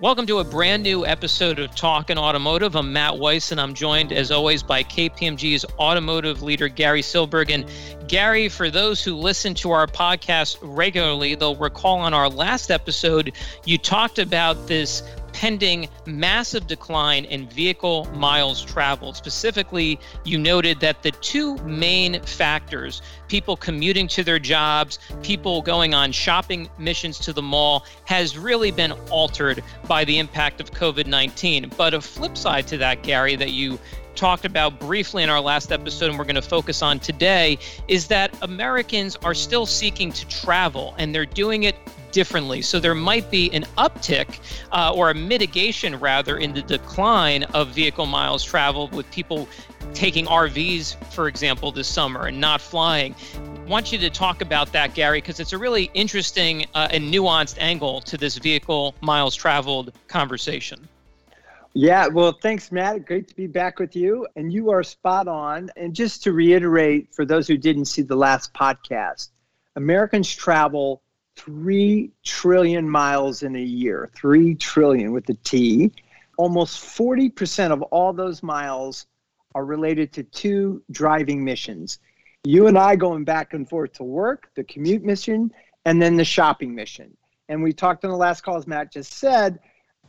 Welcome to a brand new episode of Talkin' Automotive. I'm Matt Weiss, and I'm joined, as always, by KPMG's automotive leader, Gary Silberg. And Gary, for those who listen to our podcast regularly, they'll recall on our last episode, you talked about this pending massive decline in vehicle miles traveled. Specifically, you noted that the two main factors people commuting to their jobs, people going on shopping missions to the mall has really been altered by the impact of COVID 19. But a flip side to that, Gary, that you talked about briefly in our last episode and we're going to focus on today is that Americans are still seeking to travel and they're doing it differently. So there might be an uptick uh, or a mitigation, rather, in the decline of vehicle miles traveled with people taking RVs, for example, this summer and not flying. I want you to talk about that, Gary, because it's a really interesting uh, and nuanced angle to this vehicle miles traveled conversation. Yeah, well, thanks, Matt. Great to be back with you. And you are spot on. And just to reiterate for those who didn't see the last podcast, Americans travel 3 trillion miles in a year, 3 trillion with a T. Almost 40% of all those miles are related to two driving missions. You and I going back and forth to work, the commute mission, and then the shopping mission. And we talked in the last call, as Matt just said,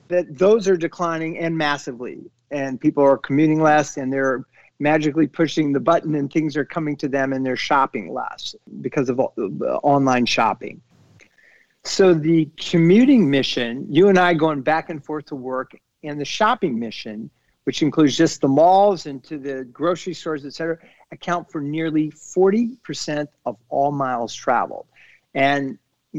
that those are declining and massively. And people are commuting less and they're magically pushing the button and things are coming to them and they're shopping less because of online shopping. So the commuting mission, you and I going back and forth to work, and the shopping mission, which includes just the malls and to the grocery stores, et cetera, account for nearly 40% of all miles traveled. And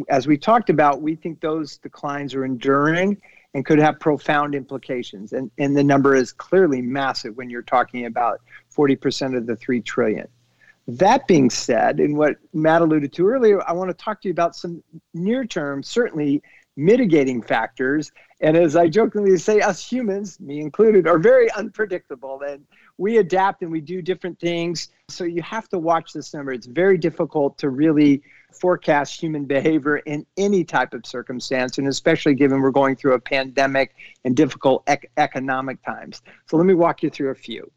as we talked about, we think those declines are enduring and could have profound implications. And, and the number is clearly massive when you're talking about 40% of the 3 trillion. That being said, and what Matt alluded to earlier, I want to talk to you about some near term, certainly mitigating factors. And as I jokingly say, us humans, me included, are very unpredictable and we adapt and we do different things. So you have to watch this number. It's very difficult to really forecast human behavior in any type of circumstance, and especially given we're going through a pandemic and difficult ec- economic times. So let me walk you through a few.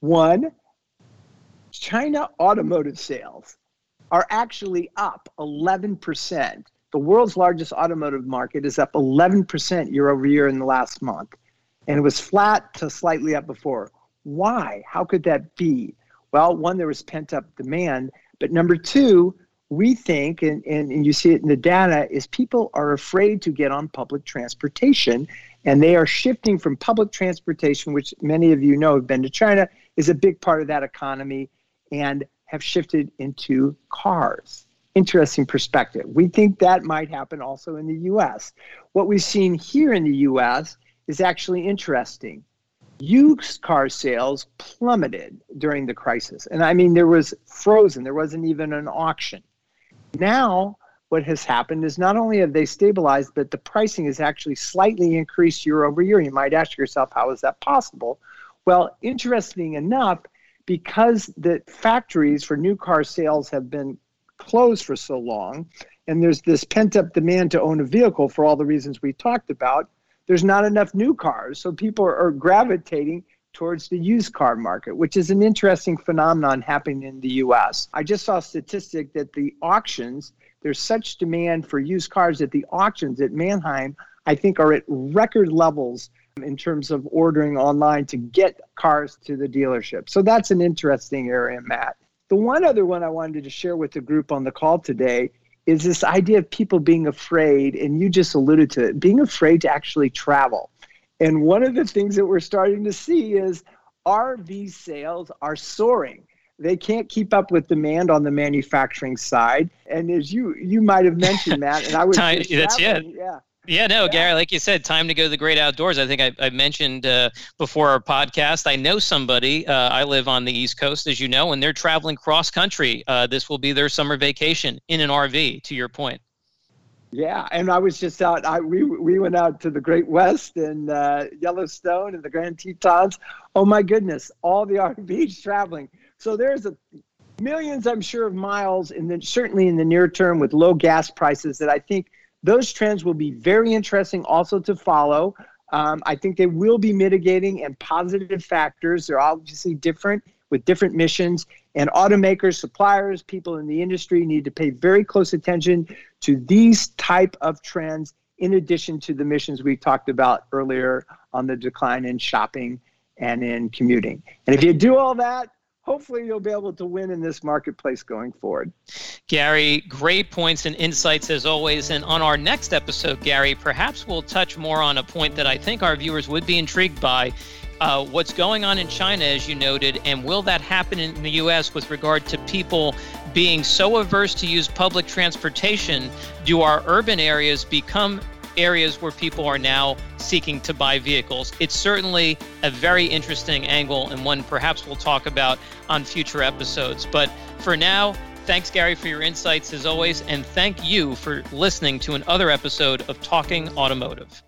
One, China automotive sales are actually up 11%. The world's largest automotive market is up 11% year over year in the last month. And it was flat to slightly up before. Why? How could that be? Well, one, there was pent up demand. But number two, we think, and, and, and you see it in the data, is people are afraid to get on public transportation. And they are shifting from public transportation, which many of you know have been to China, is a big part of that economy and have shifted into cars. Interesting perspective. We think that might happen also in the US. What we've seen here in the US is actually interesting. Used car sales plummeted during the crisis. And I mean, there was frozen, there wasn't even an auction. Now, what has happened is not only have they stabilized, but the pricing has actually slightly increased year over year. You might ask yourself, how is that possible? Well, interesting enough, because the factories for new car sales have been closed for so long, and there's this pent up demand to own a vehicle for all the reasons we talked about, there's not enough new cars. So people are gravitating towards the used car market, which is an interesting phenomenon happening in the US. I just saw a statistic that the auctions, there's such demand for used cars that the auctions at Manheim, I think, are at record levels in terms of ordering online to get cars to the dealership. So that's an interesting area, Matt. The one other one I wanted to share with the group on the call today is this idea of people being afraid, and you just alluded to it, being afraid to actually travel. And one of the things that we're starting to see is RV sales are soaring. They can't keep up with demand on the manufacturing side. And as you you might have mentioned, Matt, and I was that's it. Yeah. Yeah, no, yeah. Gary, like you said, time to go to the great outdoors. I think I, I mentioned uh, before our podcast, I know somebody, uh, I live on the East Coast, as you know, and they're traveling cross country. Uh, this will be their summer vacation in an RV, to your point. Yeah, and I was just out. I we we went out to the Great West and uh, Yellowstone and the Grand Tetons. Oh my goodness, all the RVs traveling. So there's a millions, I'm sure, of miles, and then certainly in the near term with low gas prices that I think those trends will be very interesting also to follow. Um, I think they will be mitigating and positive factors. They're obviously different with different missions, and automakers, suppliers, people in the industry need to pay very close attention to these type of trends in addition to the missions we talked about earlier on the decline in shopping and in commuting. And if you do all that, hopefully you'll be able to win in this marketplace going forward. Gary, great points and insights as always. And on our next episode, Gary, perhaps we'll touch more on a point that I think our viewers would be intrigued by. Uh, what's going on in China, as you noted, and will that happen in the U.S. with regard to people being so averse to use public transportation? Do our urban areas become areas where people are now seeking to buy vehicles. It's certainly a very interesting angle and one perhaps we'll talk about on future episodes. But for now, thanks, Gary, for your insights as always, and thank you for listening to another episode of Talking Automotive.